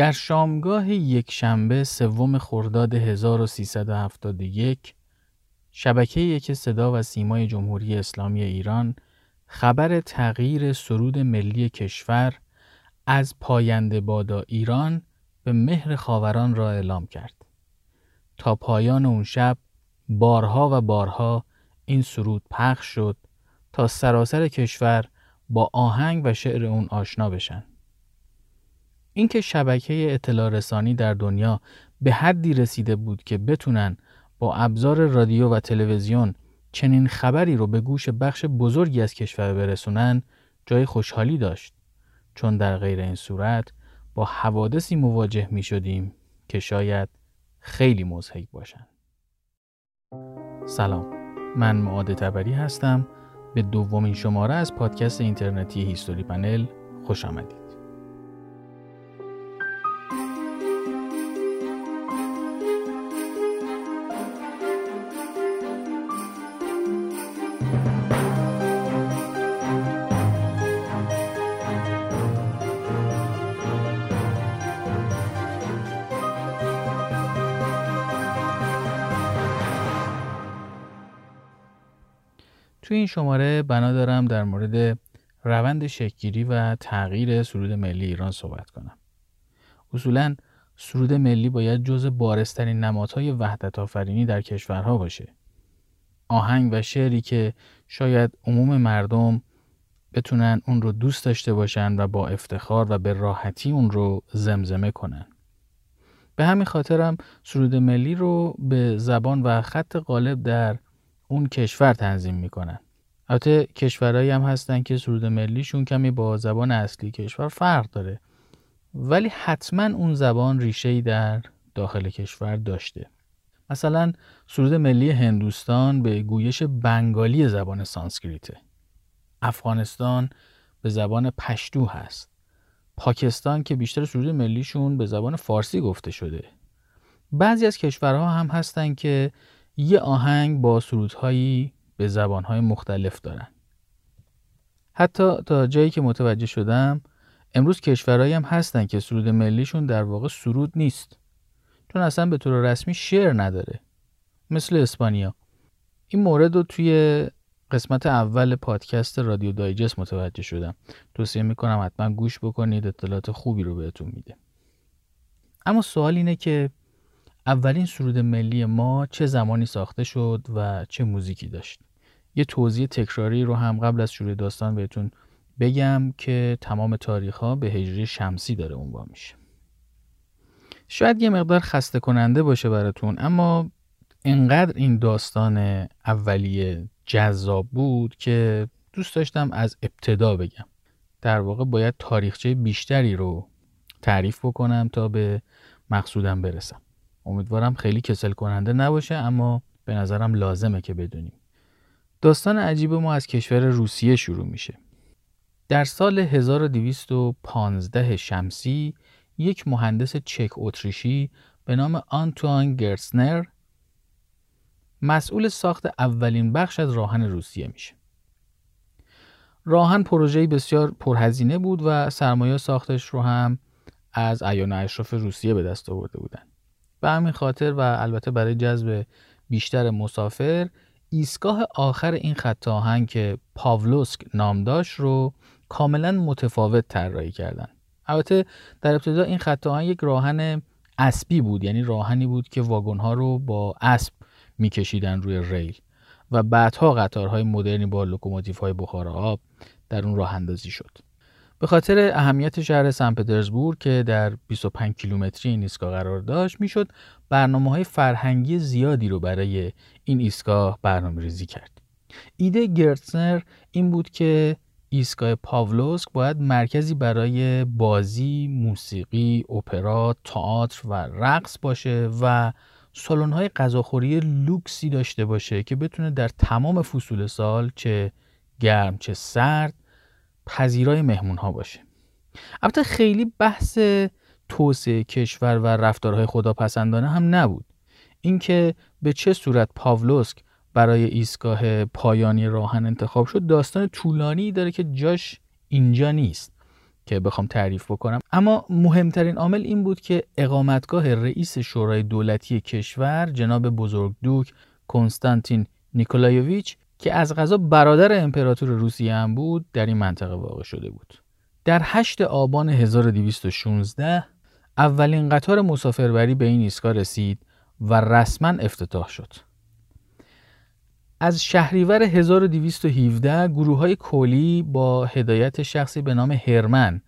در شامگاه یک شنبه سوم خرداد 1371 شبکه یک صدا و سیمای جمهوری اسلامی ایران خبر تغییر سرود ملی کشور از پاینده بادا ایران به مهر خاوران را اعلام کرد. تا پایان اون شب بارها و بارها این سرود پخش شد تا سراسر کشور با آهنگ و شعر اون آشنا بشن. اینکه شبکه اطلاع رسانی در دنیا به حدی رسیده بود که بتونن با ابزار رادیو و تلویزیون چنین خبری رو به گوش بخش بزرگی از کشور برسونن جای خوشحالی داشت. چون در غیر این صورت با حوادثی مواجه می شدیم که شاید خیلی مزهک باشن. سلام. من معاد تبری هستم. به دومین شماره از پادکست اینترنتی هیستوری پنل خوش آمدید. توی این شماره بنا دارم در مورد روند شکگیری و تغییر سرود ملی ایران صحبت کنم. اصولا سرود ملی باید جز بارسترین نمادهای وحدت آفرینی در کشورها باشه. آهنگ و شعری که شاید عموم مردم بتونن اون رو دوست داشته باشن و با افتخار و به راحتی اون رو زمزمه کنن. به همین خاطرم سرود ملی رو به زبان و خط غالب در اون کشور تنظیم می‌کنن. البته کشورهایی هم هستن که سرود ملیشون کمی با زبان اصلی کشور فرق داره. ولی حتما اون زبان ریشه در داخل کشور داشته. مثلا سرود ملی هندوستان به گویش بنگالی زبان سانسکریته. افغانستان به زبان پشتو هست. پاکستان که بیشتر سرود ملیشون به زبان فارسی گفته شده. بعضی از کشورها هم هستن که یه آهنگ با سرودهایی به زبانهای مختلف دارن. حتی تا جایی که متوجه شدم امروز کشورهایی هم هستن که سرود ملیشون در واقع سرود نیست. چون اصلا به طور رسمی شعر نداره. مثل اسپانیا. این مورد رو توی قسمت اول پادکست رادیو دایجست متوجه شدم. توصیه می‌کنم حتما گوش بکنید اطلاعات خوبی رو بهتون میده. اما سوال اینه که اولین سرود ملی ما چه زمانی ساخته شد و چه موزیکی داشت. یه توضیح تکراری رو هم قبل از شروع داستان بهتون بگم که تمام تاریخ ها به هجری شمسی داره عنوان میشه. شاید یه مقدار خسته کننده باشه براتون اما انقدر این داستان اولیه جذاب بود که دوست داشتم از ابتدا بگم. در واقع باید تاریخچه بیشتری رو تعریف بکنم تا به مقصودم برسم. امیدوارم خیلی کسل کننده نباشه اما به نظرم لازمه که بدونیم. داستان عجیب ما از کشور روسیه شروع میشه. در سال 1215 شمسی یک مهندس چک اتریشی به نام آنتوان گرسنر مسئول ساخت اولین بخش از راهن روسیه میشه. راهن پروژه‌ای بسیار پرهزینه بود و سرمایه ساختش رو هم از ایان اشراف روسیه به دست آورده بودن به همین خاطر و البته برای جذب بیشتر مسافر ایستگاه آخر این خط آهنگ که پاولوسک نام داشت رو کاملا متفاوت طراحی کردن. البته در ابتدا این خط آهنگ یک راهن اسبی بود یعنی راهنی بود که واگن ها رو با اسب میکشیدن روی ریل و بعدها قطارهای مدرنی با لوکوموتیو های بخار آب در اون راه اندازی شد. به خاطر اهمیت شهر سن پترزبورگ که در 25 کیلومتری این ایستگاه قرار داشت می‌شد برنامه های فرهنگی زیادی رو برای این ایستگاه برنامه ریزی کرد. ایده گرتسنر این بود که ایستگاه پاولوسک باید مرکزی برای بازی، موسیقی، اپرا، تئاتر و رقص باشه و سالن های غذاخوری لوکسی داشته باشه که بتونه در تمام فصول سال چه گرم چه سرد پذیرای مهمون ها باشه. البته خیلی بحث توسعه کشور و رفتارهای خداپسندانه هم نبود. اینکه به چه صورت پاولوسک برای ایستگاه پایانی راهن انتخاب شد داستان طولانی داره که جاش اینجا نیست که بخوام تعریف بکنم. اما مهمترین عامل این بود که اقامتگاه رئیس شورای دولتی کشور جناب بزرگ دوک کنستانتین نیکولایوویچ که از غذا برادر امپراتور روسیه هم بود در این منطقه واقع شده بود در 8 آبان 1216 اولین قطار مسافربری به این ایستگاه رسید و رسما افتتاح شد از شهریور 1217 گروه های کولی با هدایت شخصی به نام هرمن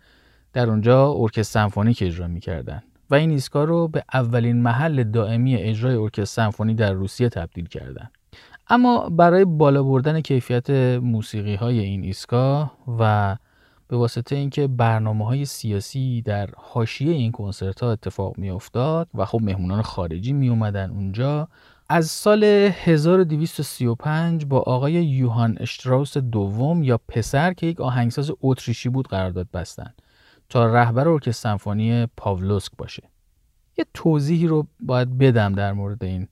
در اونجا ارکستر سمفونیک اجرا می‌کردن و این ایستگاه رو به اولین محل دائمی اجرای ارکستر سمفونی در روسیه تبدیل کردند. اما برای بالا بردن کیفیت موسیقی های این ایستگاه و به واسطه اینکه برنامه های سیاسی در حاشیه این کنسرت ها اتفاق می افتاد و خب مهمونان خارجی می اومدن اونجا از سال 1235 با آقای یوهان اشتراوس دوم یا پسر که یک آهنگساز اتریشی بود قرارداد بستن تا رهبر ارکستر سمفونی پاولوسک باشه. یه توضیحی رو باید بدم در مورد این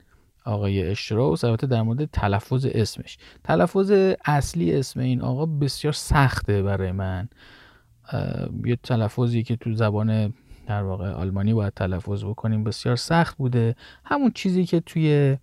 آقای اشتراوس. البته در مورد تلفظ اسمش. تلفظ اصلی اسم این آقا بسیار سخته برای من. یه تلفظی که تو زبان در واقع آلمانی باید تلفظ بکنیم بسیار سخت بوده. همون چیزی که توی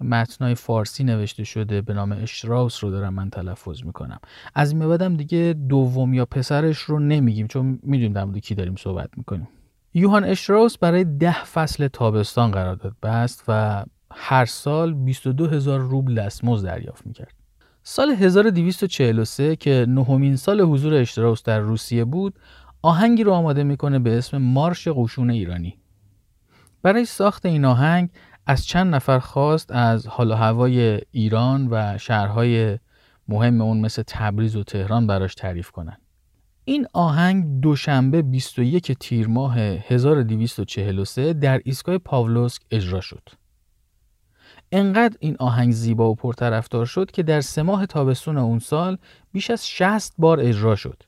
متنای فارسی نوشته شده به نام اشتراوس رو دارم من تلفظ می‌کنم. از این بعدم دیگه دوم یا پسرش رو نمیگیم چون می‌دونیم در مورد کی داریم صحبت می‌کنیم. یوهان اشتراوس برای ده فصل تابستان قرارداد بست و هر سال 22 هزار روبل دستمزد دریافت می‌کرد. سال 1243 که نهمین سال حضور اشتراوس در روسیه بود آهنگی رو آماده می‌کنه به اسم مارش قشون ایرانی. برای ساخت این آهنگ از چند نفر خواست از حال هوای ایران و شهرهای مهم اون مثل تبریز و تهران براش تعریف کنن. این آهنگ دوشنبه 21 تیر ماه 1243 در ایستگاه پاولوسک اجرا شد. انقدر این آهنگ زیبا و پرطرفدار شد که در سه ماه تابستون اون سال بیش از 60 بار اجرا شد.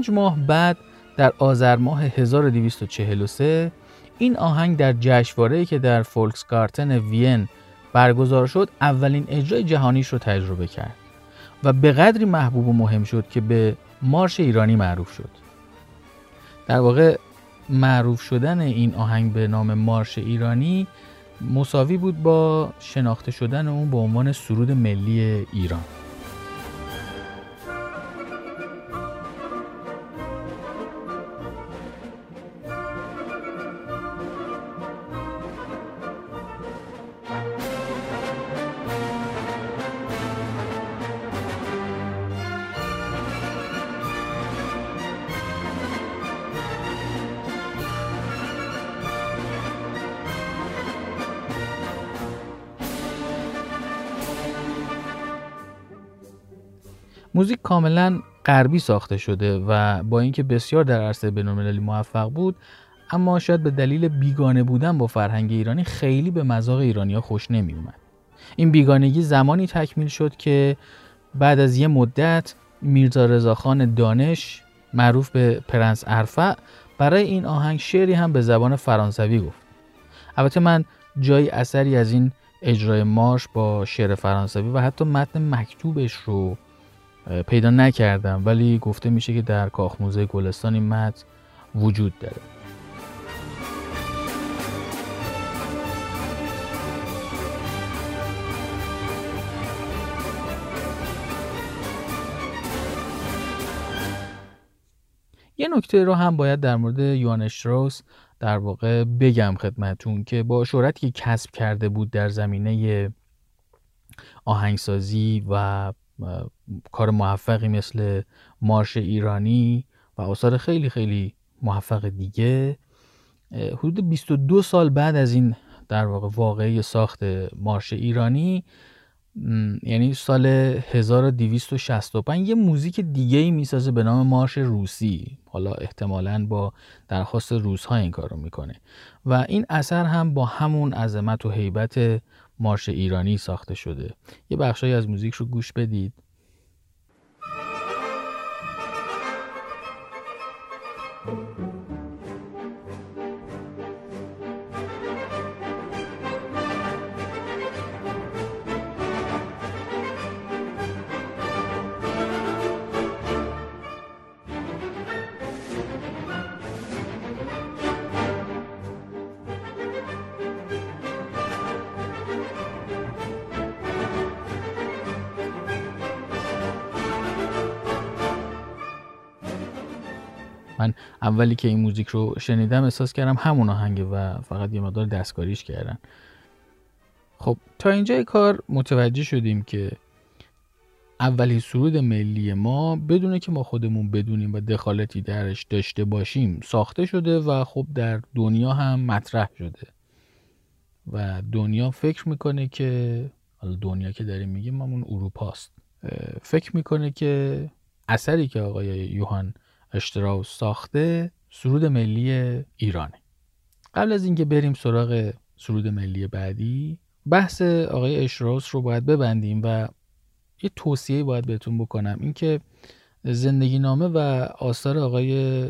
پنج ماه بعد در آذر ماه 1243 این آهنگ در جشنواره‌ای که در فولکسگارتن وین برگزار شد اولین اجرای جهانیش رو تجربه کرد و به قدری محبوب و مهم شد که به مارش ایرانی معروف شد. در واقع معروف شدن این آهنگ به نام مارش ایرانی مساوی بود با شناخته شدن اون به عنوان سرود ملی ایران. موزیک کاملا غربی ساخته شده و با اینکه بسیار در عرصه بین‌المللی موفق بود اما شاید به دلیل بیگانه بودن با فرهنگ ایرانی خیلی به مذاق ایرانیا خوش نمی اومد. این بیگانگی زمانی تکمیل شد که بعد از یه مدت میرزا رضاخان دانش معروف به پرنس ارفع برای این آهنگ شعری هم به زبان فرانسوی گفت. البته من جای اثری از این اجرای مارش با شعر فرانسوی و حتی متن مکتوبش رو پیدا نکردم ولی گفته میشه که در کاخ موزه گلستان این متن وجود داره. یه نکته رو هم باید در مورد یوان اشتروس در واقع بگم خدمتون که با شهرتی که کسب کرده بود در زمینه آهنگسازی و کار موفقی مثل مارش ایرانی و آثار خیلی خیلی موفق دیگه. حدود 22 سال بعد از این در واقع واقعی ساخت مارش ایرانی یعنی سال 1265 یه موزیک دیگه ای می‌سازه به نام مارش روسی. حالا احتمالا با درخواست روس ها این کار رو می‌کنه. و این اثر هم با همون عظمت و حیبت مارش ایرانی ساخته شده. یه بخشایی از موزیک رو گوش بدید. اولی که این موزیک رو شنیدم احساس کردم همون آهنگه و فقط یه مقدار دستکاریش کردن. خب تا اینجای کار متوجه شدیم که اولی سرود ملی ما بدونه که ما خودمون بدونیم و دخالتی درش داشته باشیم ساخته شده و خب در دنیا هم مطرح شده. و دنیا فکر می‌کنه که دنیا که داریم میگیم همون اروپاست. فکر می‌کنه که اثری که آقای یوهان اشتراوس ساخته سرود ملی ایرانه. قبل از اینکه بریم سراغ سرود ملی بعدی بحث آقای اشتراوس رو باید ببندیم و یه توصیه باید بهتون بکنم. اینکه زندگی نامه و آثار آقای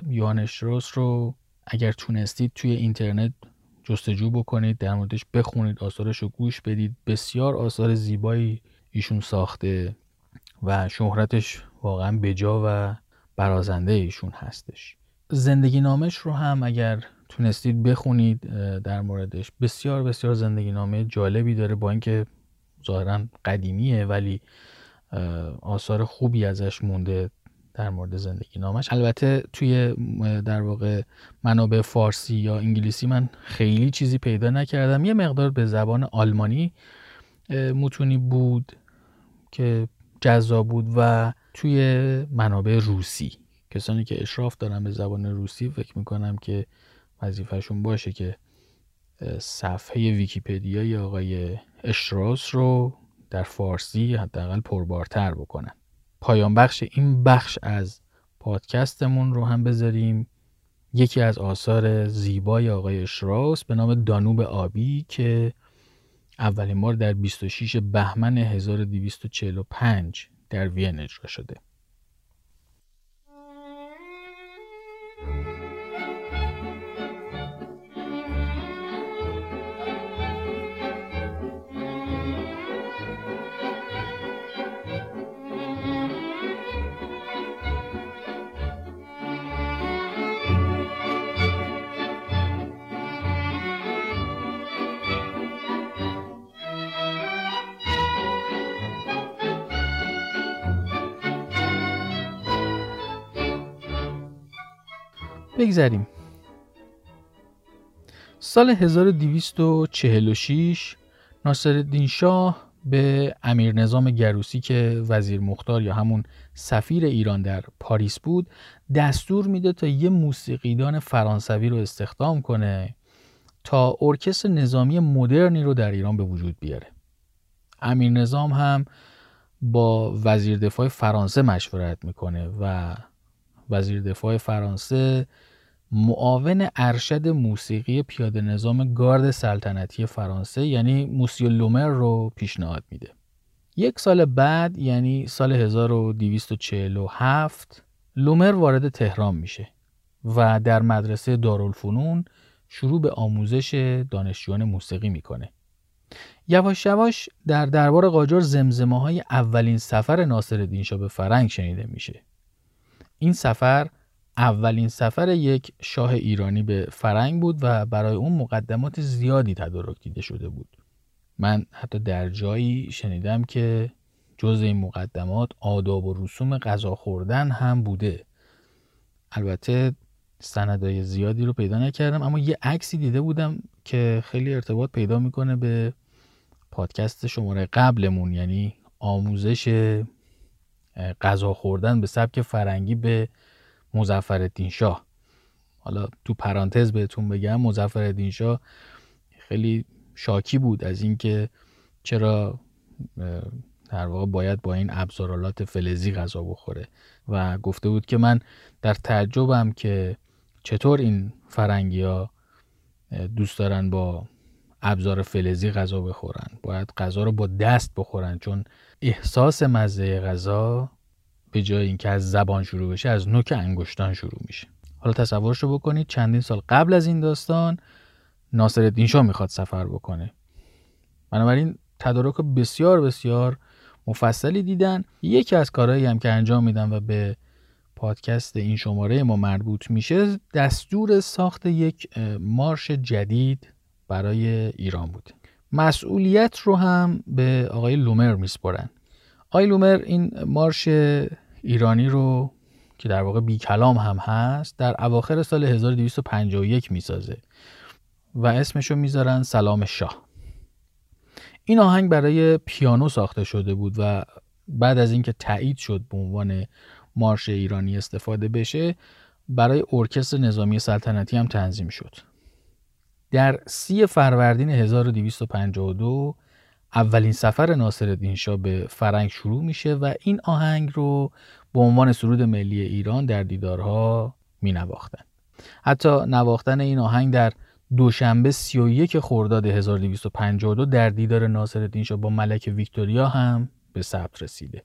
یوهان اشتراوس رو اگر تونستید توی اینترنت جستجو بکنید در موردش بخونید آثارش رو گوش بدید. بسیار آثار زیبایی ایشون ساخته و شهرتش واقعا بجا و برازنده ایشون هستش. زندگی نامش رو هم اگر تونستید بخونید در موردش بسیار بسیار زندگی نامه جالبی داره با اینکه ظاهرا قدیمیه ولی آثار خوبی ازش مونده در مورد زندگی نامش البته توی در واقع منابع فارسی یا انگلیسی من خیلی چیزی پیدا نکردم. یه مقدار به زبان آلمانی متونی بود که جذاب بود و توی منابع روسی. کسانی که اشراف دارن به زبان روسی فکر می‌کنم که وظیفهشون باشه که صفحه ویکیپدیای آقای اشراس رو در فارسی حداقل پربارتر بکنن. پایان بخش این بخش از پادکستمون رو هم بذاریم. یکی از آثار زیبای آقای اشراس به نام دانوب آبی که اولین بار در 26 بهمن 1245 در وین اجرا شده. بگذریم. سال 1246 ناصرالدین شاه به امیر نظام گروسی که وزیر مختار یا همون سفیر ایران در پاریس بود دستور میده تا یه موسیقیدان فرانسوی رو استخدام کنه تا ارکستر نظامی مدرنی رو در ایران به وجود بیاره. امیر نظام هم با وزیر دفاع فرانسه مشورت می‌کنه و وزیر دفاع فرانسه معاون ارشد موسیقی پیاده نظام گارد سلطنتی فرانسه یعنی موسیو لومر رو پیشنهاد میده. یک سال بعد یعنی سال 1247 لومر وارد تهران میشه و در مدرسه دارالفنون شروع به آموزش دانشجویان موسیقی می‌کنه. یواش یواش در دربار قاجار زمزمه های اولین سفر ناصر شاه به فرنگ شنیده میشه. این سفر اولین سفر یک شاه ایرانی به فرنگ بود و برای اون مقدمات زیادی تدارک دیده شده بود. من حتی در جایی شنیدم که جز این مقدمات آداب و رسوم غذا خوردن هم بوده. البته سندای زیادی رو پیدا نکردم اما یه عکسی دیده بودم که خیلی ارتباط پیدا می‌کنه به پادکست شماره قبلمون یعنی آموزش غذا خوردن به سبک فرنگی به مزفر شاه. حالا تو پرانتز بهتون بگم مزفر شاه خیلی شاکی بود از اینکه چرا در واقع باید با این ابزارالات فلزی غذا بخوره. و گفته بود که من در تعجبم که چطور این فرنگی ها دوست دارن با ابزار فلزی غذا بخورن. باید غذا رو با دست بخورن چون احساس مزه غذا به جای اینکه از زبان شروع بشه از نوک انگشتان شروع میشه. حالا تصورش رو بکنید چندین سال قبل از این داستان ناصر شاه می‌خواد سفر بکنه. بنابراین تدارک بسیار بسیار مفصلی دیدن. یکی از کارهایی هم که انجام میدن و به پادکست این شماره ما مربوط میشه دستور ساخت یک مارش جدید برای ایران بود. مسئولیت رو هم به آقای لومر میسپرن. آقای لومر این مارش ایرانی رو که در واقع بی کلام هم هست در اواخر سال 1251 می‌سازه و اسمشو می‌ذارن سلام شاه. این آهنگ برای پیانو ساخته شده بود و بعد از اینکه تایید شد به عنوان مارش ایرانی استفاده بشه برای ارکستر نظامی سلطنتی هم تنظیم شد. در سی فروردین 1252 اولین سفر ناصرالدین شاه به فرنگ شروع میشه و این آهنگ رو به عنوان سرود ملی ایران در دیدارها می نواختن. حتی نواختن این آهنگ در دوشنبه 31 خرداد 1252 در دیدار ناصرالدین شاه با ملک ویکتوریا هم به ثبت رسیده.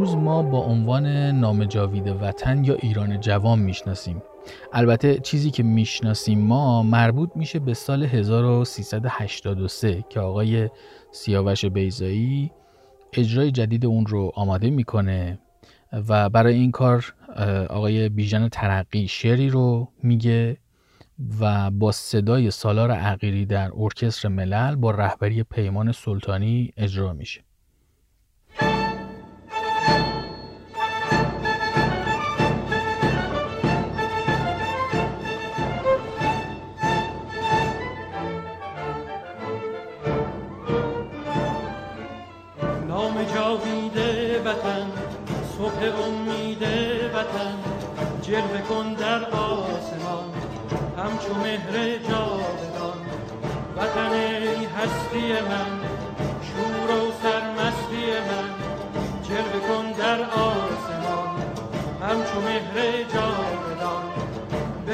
امروز ما با عنوان نام جاوید وطن یا ایران جوان می‌شناسیم. البته چیزی که می‌شناسیم ما مربوط میشه به سال 1383 که آقای سیاوش بیزایی اجرای جدید اون رو آماده می‌کنه و برای این کار آقای بیژن ترقی شعری رو میگه و با صدای سالار عقیری در ارکستر ملل با رهبری پیمان سلطانی اجرا میشه.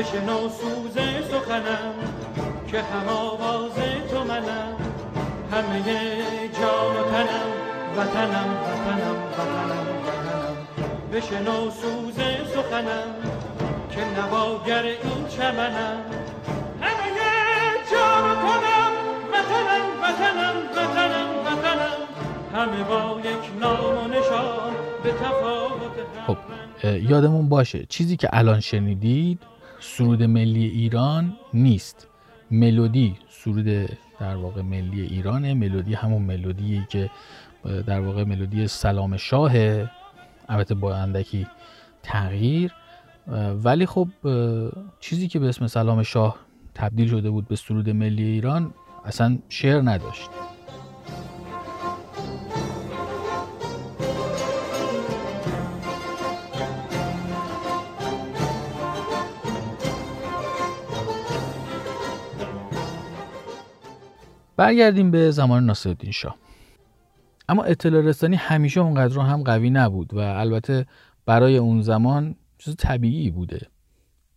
بشنو سوز سخنم که هم آواز تو منم. همه جان و تنم وطنم وطنم وطنم وطنم. بشنو سوز سخنم که نواگر این چمنم. همه جان کنم وطنم وطنم وطنم وطنم. همه با یک نام و نشان به تفاوت خب یادمون باشه چیزی که الان شنیدید سرود ملی ایران نیست. ملودی سرود در واقع ملی ایرانه. ملودی همون ملودیه که در واقع ملودی سلام شاهه البته با اندکی تغییر. ولی خب چیزی که به اسم سلام شاه تبدیل شده بود به سرود ملی ایران اصلا شعر نداشت. برگردیم به زمان ناصرالدین شاه. اما اطلاع رسانی همیشه اونقدر هم قوی نبود و البته برای اون زمان چیز طبیعی بوده.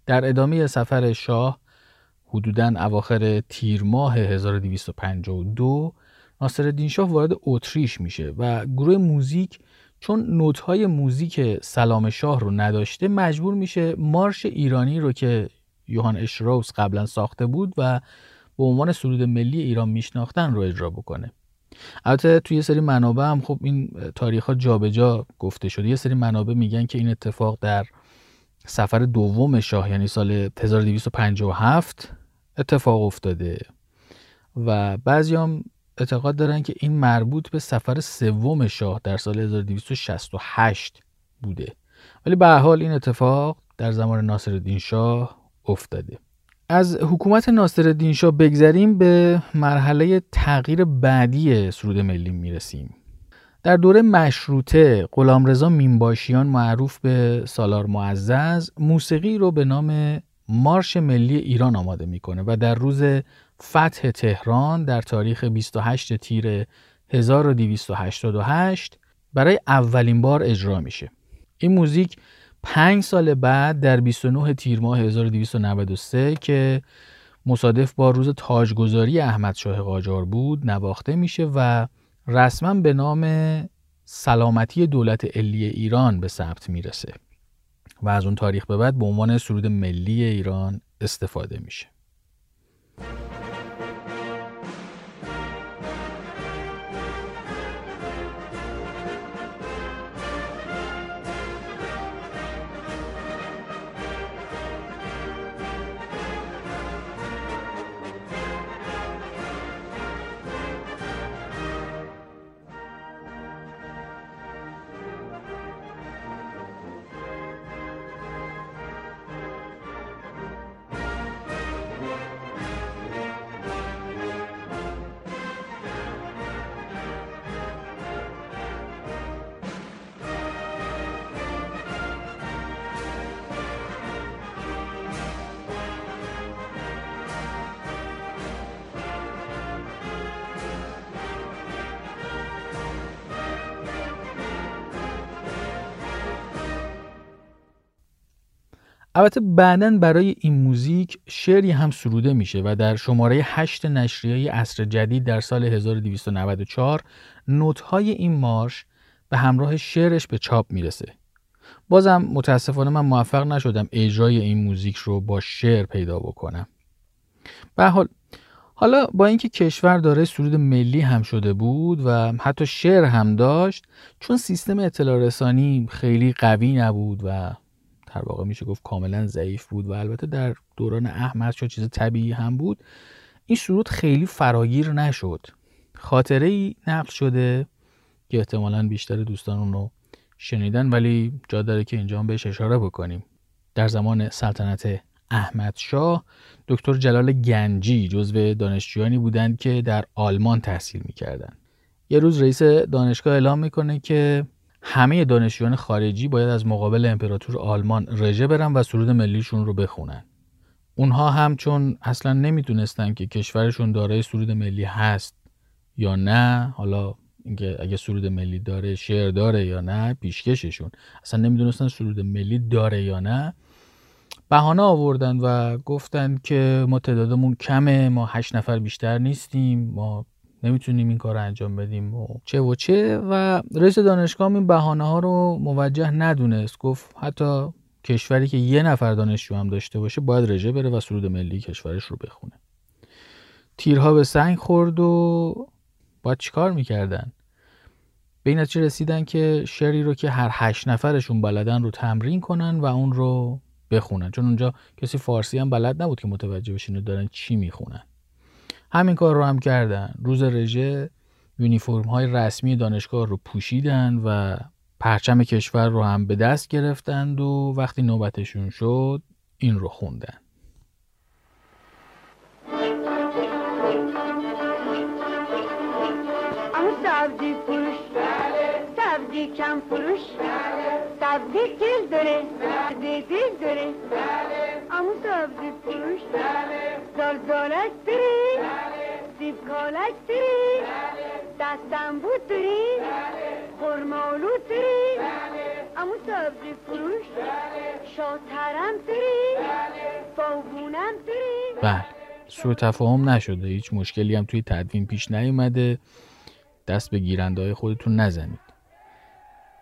در ادامه سفر شاه حدوداً اواخر تیر ماه 1252 ناصر شاه وارد اتریش میشه و گروه موزیک چون نوت‌های موزیک سلام شاه رو نداشته مجبور میشه مارش ایرانی رو که یوهان اشراوس قبلا ساخته بود و به عنوان سرود ملی ایران میشناختن رو اجرا بکنه. البته توی یه سری منابع هم خب این تاریخ ها جابجا گفته شده. یه سری منابع میگن که این اتفاق در سفر دوم شاه یعنی سال 1257 اتفاق افتاده. و بعضی هم اعتقاد دارن که این مربوط به سفر سوم شاه در سال 1268 بوده. ولی به حال این اتفاق در زمان ناصرالدین شاه افتاده. از حکومت ناصرالدین شاه بگذریم به مرحله تغییر بعدی سرود ملی می‌رسیم. در دوره مشروطه غلامرضا مینباشیان معروف به سالار معزز موسیقی رو به نام مارش ملی ایران آماده می‌کنه و در روز فتح تهران در تاریخ 28 تیر 1288 برای اولین بار اجرا میشه. این موزیک پنج سال بعد در 29 تیر ماه 1293 که مصادف با روز تاجگذاری احمد شاه قاجار بود نواخته میشه و رسما به نام سلامتی دولت علی ایران به ثبت می‌رسه و از اون تاریخ به بعد به عنوان سرود ملی ایران استفاده میشه. البته بعدا برای این موزیک شعری هم سروده میشه و در شماره 8 نشریه اصر جدید در سال 1294 نوتهای این مارش به همراه شعرش به چاپ می‌رسه. بازم متاسفانه من موفق نشدم اجرای این موزیک رو با شعر پیدا بکنم. به حال حالا با اینکه کشور داره سرود ملی هم شده بود و حتی شعر هم داشت چون سیستم اطلاع رسانی خیلی قوی نبود و در واقع میشه گفت کاملا ضعیف بود و البته در دوران احمد شاه چیز طبیعی هم بود این سرود خیلی فراگیر نشد. خاطره ای نقل شده که احتمالا بیشتر دوستان اون شنیدن ولی جا داره که اینجا هم بهش اشاره بکنیم. در زمان سلطنت احمد شاه دکتر جلال گنجی جزو دانشجویانی بودند که در آلمان تحصیل می‌کردند. یه روز رئیس دانشگاه اعلام می‌کنه که همه دانشجویان خارجی باید از مقابل امپراتور آلمان رژه برن و سرود ملیشون رو بخونن. اونها هم چون اصلا نمی‌دونستن که کشورشون دارای سرود ملی هست یا نه. حالا اینکه اگه سرود ملی داره شعر داره یا نه پیشکششون. اصلا نمی‌دونستن سرود ملی داره یا نه. بهانه آوردن و گفتن که ما تعدادمون کمه ما هشت نفر بیشتر نیستیم ما نمی‌تونیم این کار رو انجام بدیم و چه و چه. و رئیس دانشگاه این بهانه ها رو موجه ندونست. گفت حتی کشوری که یه نفر دانشجو هم داشته باشه باید رژه بره و سرود ملی کشورش رو بخونه. تیرها به سنگ خورد و باید چیکار می‌کردن؟ به این نتیجه رسیدن که شعری رو که هر هشت نفرشون بلدن رو تمرین کنن و اون رو بخونن. چون اونجا کسی فارسی هم بلد نبود که متوجه بشین دارن چی می‌خونن. همین کار رو هم کردن. روز رژه یونیفرم های رسمی دانشگاه رو پوشیدن و پرچم کشور رو هم به دست گرفتند و وقتی نوبتشون شد این رو خوندن. سبزی سبزی کم فروش سبزی دل داره سبزی دل داره امو سبزی فروش زلزالک داری سیب کالک داری دستم بود داری خرمالو داری امو سبزی فروش شاترم داری باغونم داری بله سوء تفاهم نشده هیچ مشکلی هم توی تدوین پیش نیومده دست به گیرنده های خودتون نزنید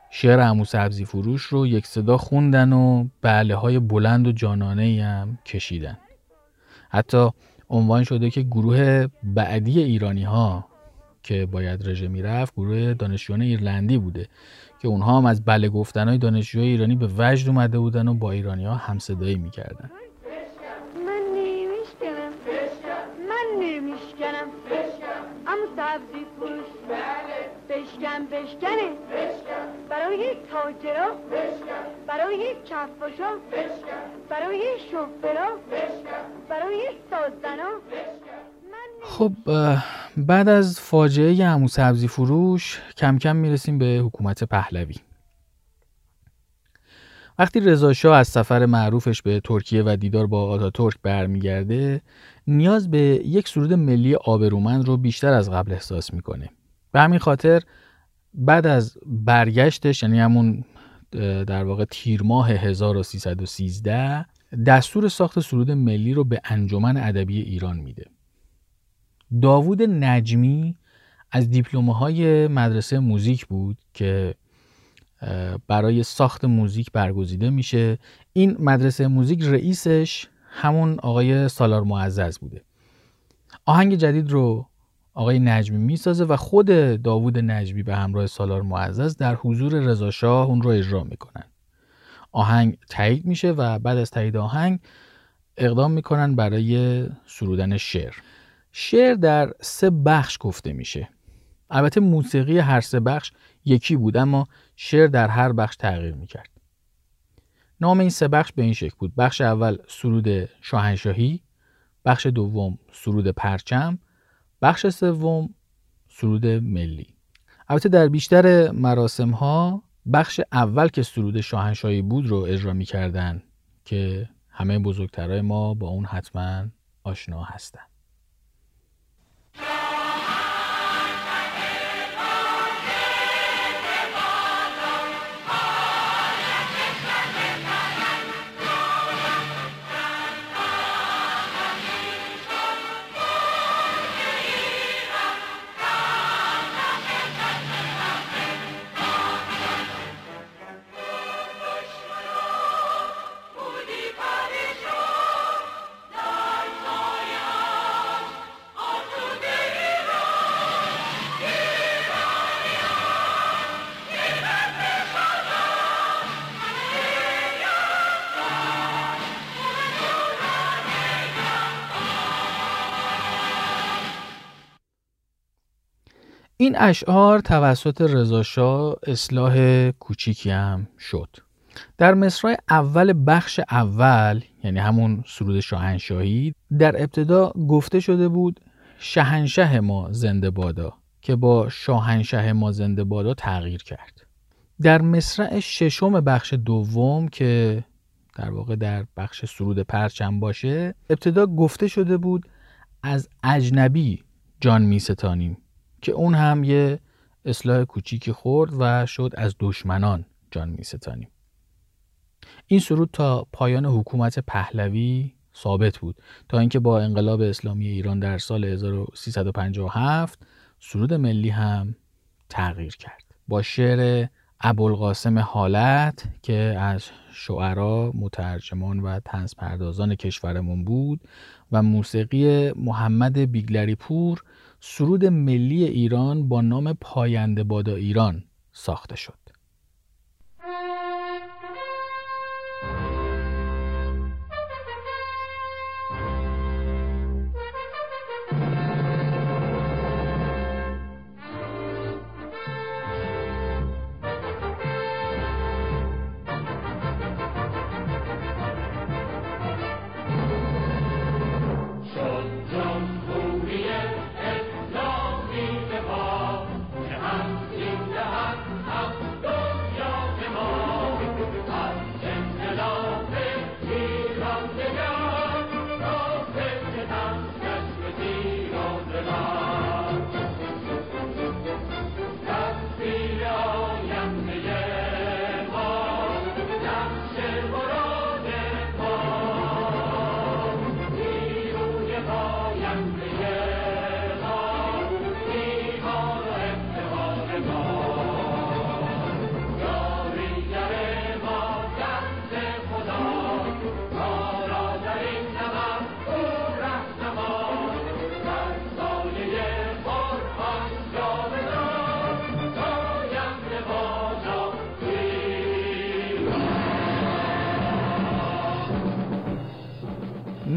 شعر عمو سبزی فروش رو یک صدا خوندن و بله های بلند و جانانه هم کشیدن. حتی عنوان شده که گروه بعدی ایرانی ها که باید رژه می‌رفت گروه دانشجویان ایرلندی بوده که اونها هم از بله گفتنهای دانشجوی ایرانی به وجد اومده بودن و با ایرانی ها همصدایی می‌کردن. بشکن بشکنه. برای تاجرا. برای کفاشا برای شوفرا. برای سازدنا. خب بعد از فاجعه عمو سبزی فروش کم کم می‌رسیم به حکومت پهلوی. وقتی رضا شاه از سفر معروفش به ترکیه و دیدار با آتاتورک برمیگرده نیاز به یک سرود ملی آبرومند رو بیشتر از قبل احساس می‌کنه. به همین خاطر بعد از برگشتش یعنی همون در واقع تیر ماه 1313 دستور ساخت سرود ملی رو به انجمن ادبی ایران میده. داوود نجمی از دیپلمه های مدرسه موزیک بود که برای ساخت موزیک برگزیده میشه. این مدرسه موزیک رئیسش همون آقای سالار معزز بوده. آهنگ جدید رو آقای نجمی می‌سازه و خود داوود نجمی به همراه سالار معزز در حضور رضا شاه اون رو اجرا می‌کنن. آهنگ تایید میشه و بعد از تایید آهنگ اقدام می‌کنن برای سرودن شعر. شعر در سه بخش گفته میشه. البته موسیقی هر سه بخش یکی بود اما شعر در هر بخش تغییر می‌کرد. نام این سه بخش به این شکل بود. بخش اول سرود شاهنشاهی بخش دوم سرود پرچم بخش سوم سرود ملی. البته در بیشتر مراسم ها بخش اول که سرود شاهنشاهی بود رو اجرا می‌کردن که همه بزرگترهای ما با اون حتما آشنا هستن. این اشعار توسط رضاشاه اصلاح کوچیکی هم شد. در مصرع اول بخش اول یعنی همون سرود شاهنشاهی در ابتدا گفته شده بود شهنشه ما زنده بادا که با شاهنشه ما زنده بادا تغییر کرد. در مصرع ششم بخش دوم که در واقع در بخش سرود پرچم باشه ابتدا گفته شده بود از اجنبی جان می ستانیم که اون هم یه اصلاح کوچیکی خورد و شد از دشمنان جان می ستانیم این سرود تا پایان حکومت پهلوی ثابت بود. تا اینکه با انقلاب اسلامی ایران در سال 1357 سرود ملی هم تغییر کرد. با شعر ابوالقاسم حالت که از شعرا مترجمان و طنز پردازان کشورمون بود و موسیقی محمد بیگلری پور سرود ملی ایران با نام پاینده بادا ایران ساخته شد.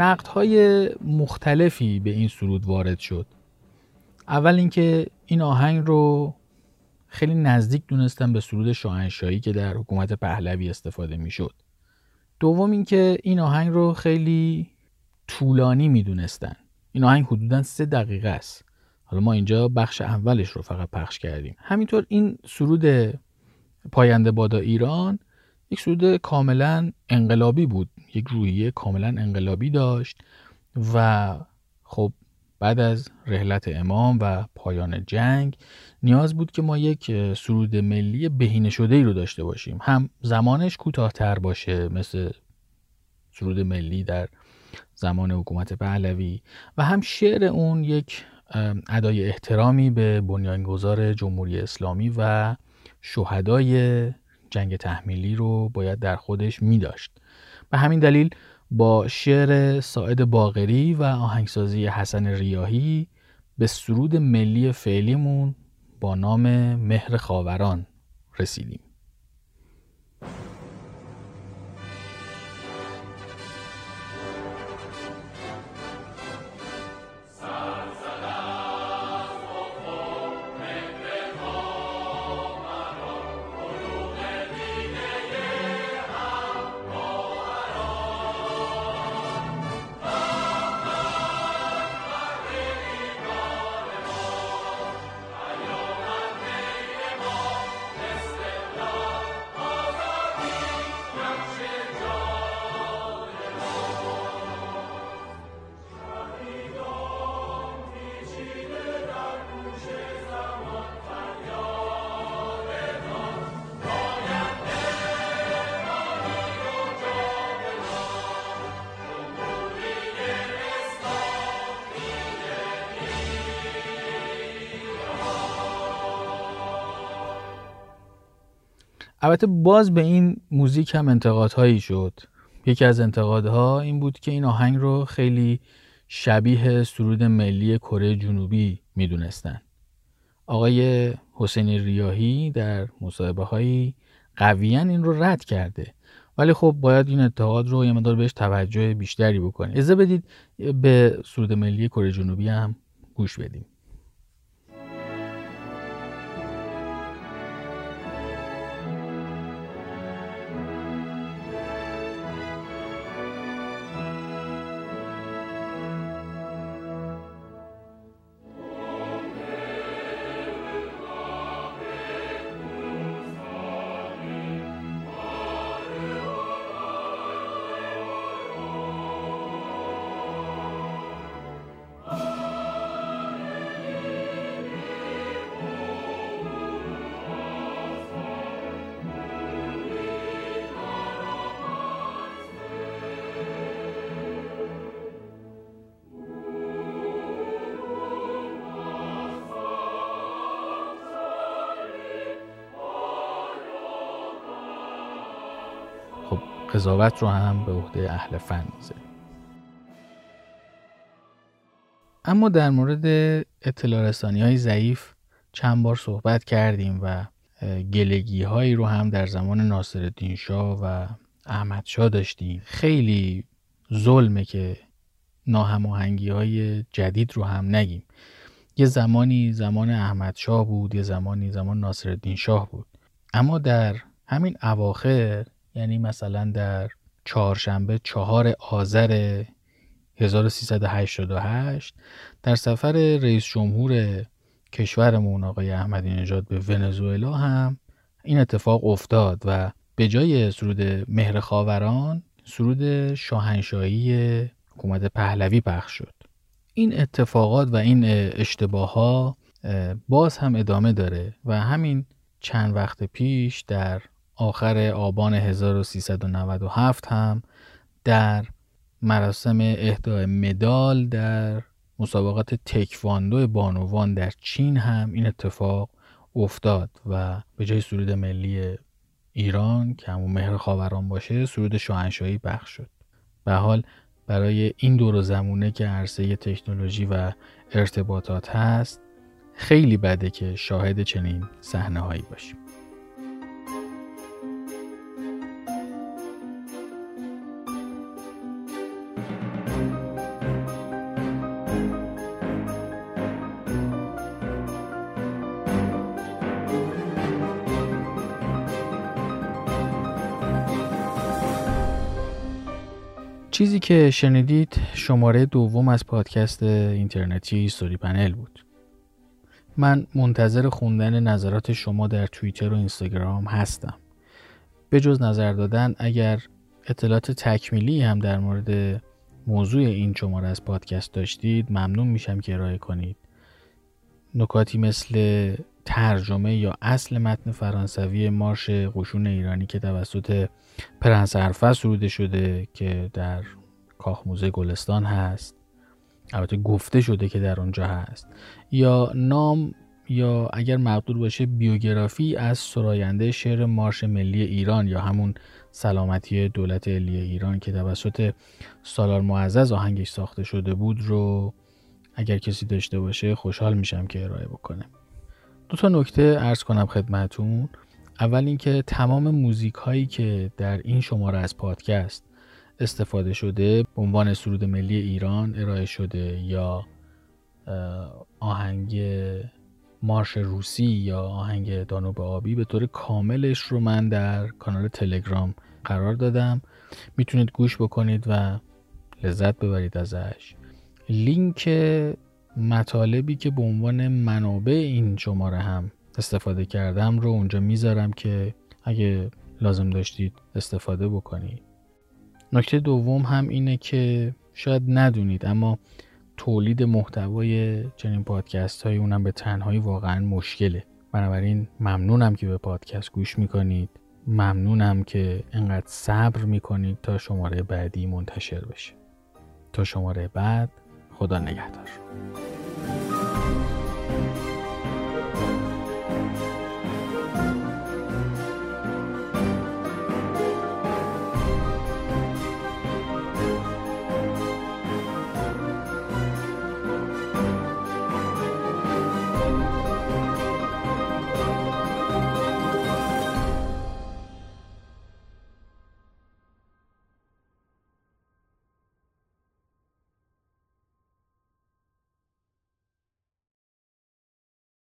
نقدهای مختلفی به این سرود وارد شد. اول اینکه این آهنگ رو خیلی نزدیک دونستن به سرود شاهنشاهی که در حکومت پهلوی استفاده می‌شد. دوم اینکه این آهنگ رو خیلی طولانی می‌دونستن. این آهنگ حدودا سه دقیقه است. حالا ما اینجا بخش اولش رو فقط پخش کردیم. همینطور این سرود پاینده بادا ایران یک سرود کاملا انقلابی بود. یک روحیه کاملا انقلابی داشت و خب بعد از رحلت امام و پایان جنگ نیاز بود که ما یک سرود ملی بهینه شده ای رو داشته باشیم. هم زمانش کوتاهتر باشه مثل سرود ملی در زمان حکومت پهلوی و هم شعر اون یک ادای احترامی به بنیانگذار جمهوری اسلامی و شهدای جنگ تحمیلی رو باید در خودش می داشت به همین دلیل با شعر ساعد باغری و آهنگسازی حسن ریاهی به سرود ملی فعلیمون با نام مهر خاوران رسیدیم. البته باز به این موزیک هم انتقادهایی شد. یکی از انتقادها این بود که این آهنگ رو خیلی شبیه سرود ملی کره جنوبی می‌دونستن. آقای حسین ریاهی در مصاحبه هایی قویا این رو رد کرده. ولی خب باید این انتقاد رو یه مدار بهش توجه بیشتری بکنید اجازه بدید به سرود ملی کره جنوبی هم گوش بدیم. قضاوت رو هم به عهده اهل فن می‌ذاریم اما در مورد اطلاع رسانی های ضعیف چند بار صحبت کردیم و گلگی هایی رو هم در زمان ناصر شاه و احمد شاه داشتیم. خیلی ظلمه که ناهماهنگی های جدید رو هم نگیم. یه زمانی زمان احمد شاه بود یه زمانی زمان ناصر شاه بود. اما در همین اواخر یعنی مثلا در چهارشنبه چهار آذر 1388 در سفر رئیس جمهور کشورمون آقای احمدی نژاد به ونزوئلا هم این اتفاق افتاد و به جای سرود مهر خاوران سرود شاهنشاهی حکومت پهلوی پخش شد. این اتفاقات و این اشتباه ها باز هم ادامه داره و همین چند وقت پیش در آخر آبان 1397 هم در مراسم اهدای مدال در مسابقات تکواندو بانوان در چین هم این اتفاق افتاد و به جای سرود ملی ایران که همون مهر خاوران باشه سرود شاهنشاهی بخش شد. به حال برای این دور زمونه که عرصه تکنولوژی و ارتباطات هست خیلی بده که شاهد چنین صحنه هایی باشیم. چیزی که شنیدید شماره دوم از پادکست اینترنتی ستوری پنل بود. من منتظر خوندن نظرات شما در توییتر و اینستاگرام هستم. به جز نظر دادن اگر اطلاعات تکمیلی هم در مورد موضوع این شماره از پادکست داشتید ممنون میشم که ارائه کنید. نکاتی مثل ترجمه یا اصل متن فرانسوی مارش قشون ایرانی که توسط پرنس عرفه سروده شده که در کاخ موزه گلستان هست. البته گفته شده که در اونجا هست. یا نام یا اگر مقدور باشه بیوگرافی از سراینده شعر مارش ملی ایران یا همون سلامتی دولت علی ایران که توسط سالار معزز آهنگش ساخته شده بود رو اگر کسی داشته باشه خوشحال میشم که ارائه بکنه. دو تا نکته ارز کنم خدمتون. اول اینکه تمام موزیک هایی که در این شماره از پادکست استفاده شده به عنوان سرود ملی ایران ارائه شده یا آهنگ مارش روسی یا آهنگ دانوب آبی به طور کاملش رو من در کانال تلگرام قرار دادم. می‌تونید گوش بکنید و لذت ببرید ازش. لینک مطالبی که به عنوان منابع این شماره هم استفاده کردم رو اونجا می‌ذارم که اگه لازم داشتید استفاده بکنید نکته دوم هم اینه که شاید ندونید اما تولید محتوای چنین پادکست های اونم به تنهایی واقعا مشکله. بنابراین ممنونم که به پادکست گوش می‌کنید. ممنونم که انقدر صبر می‌کنید تا شماره بعدی منتشر بشه. تا شماره بعد خدا نگهدار.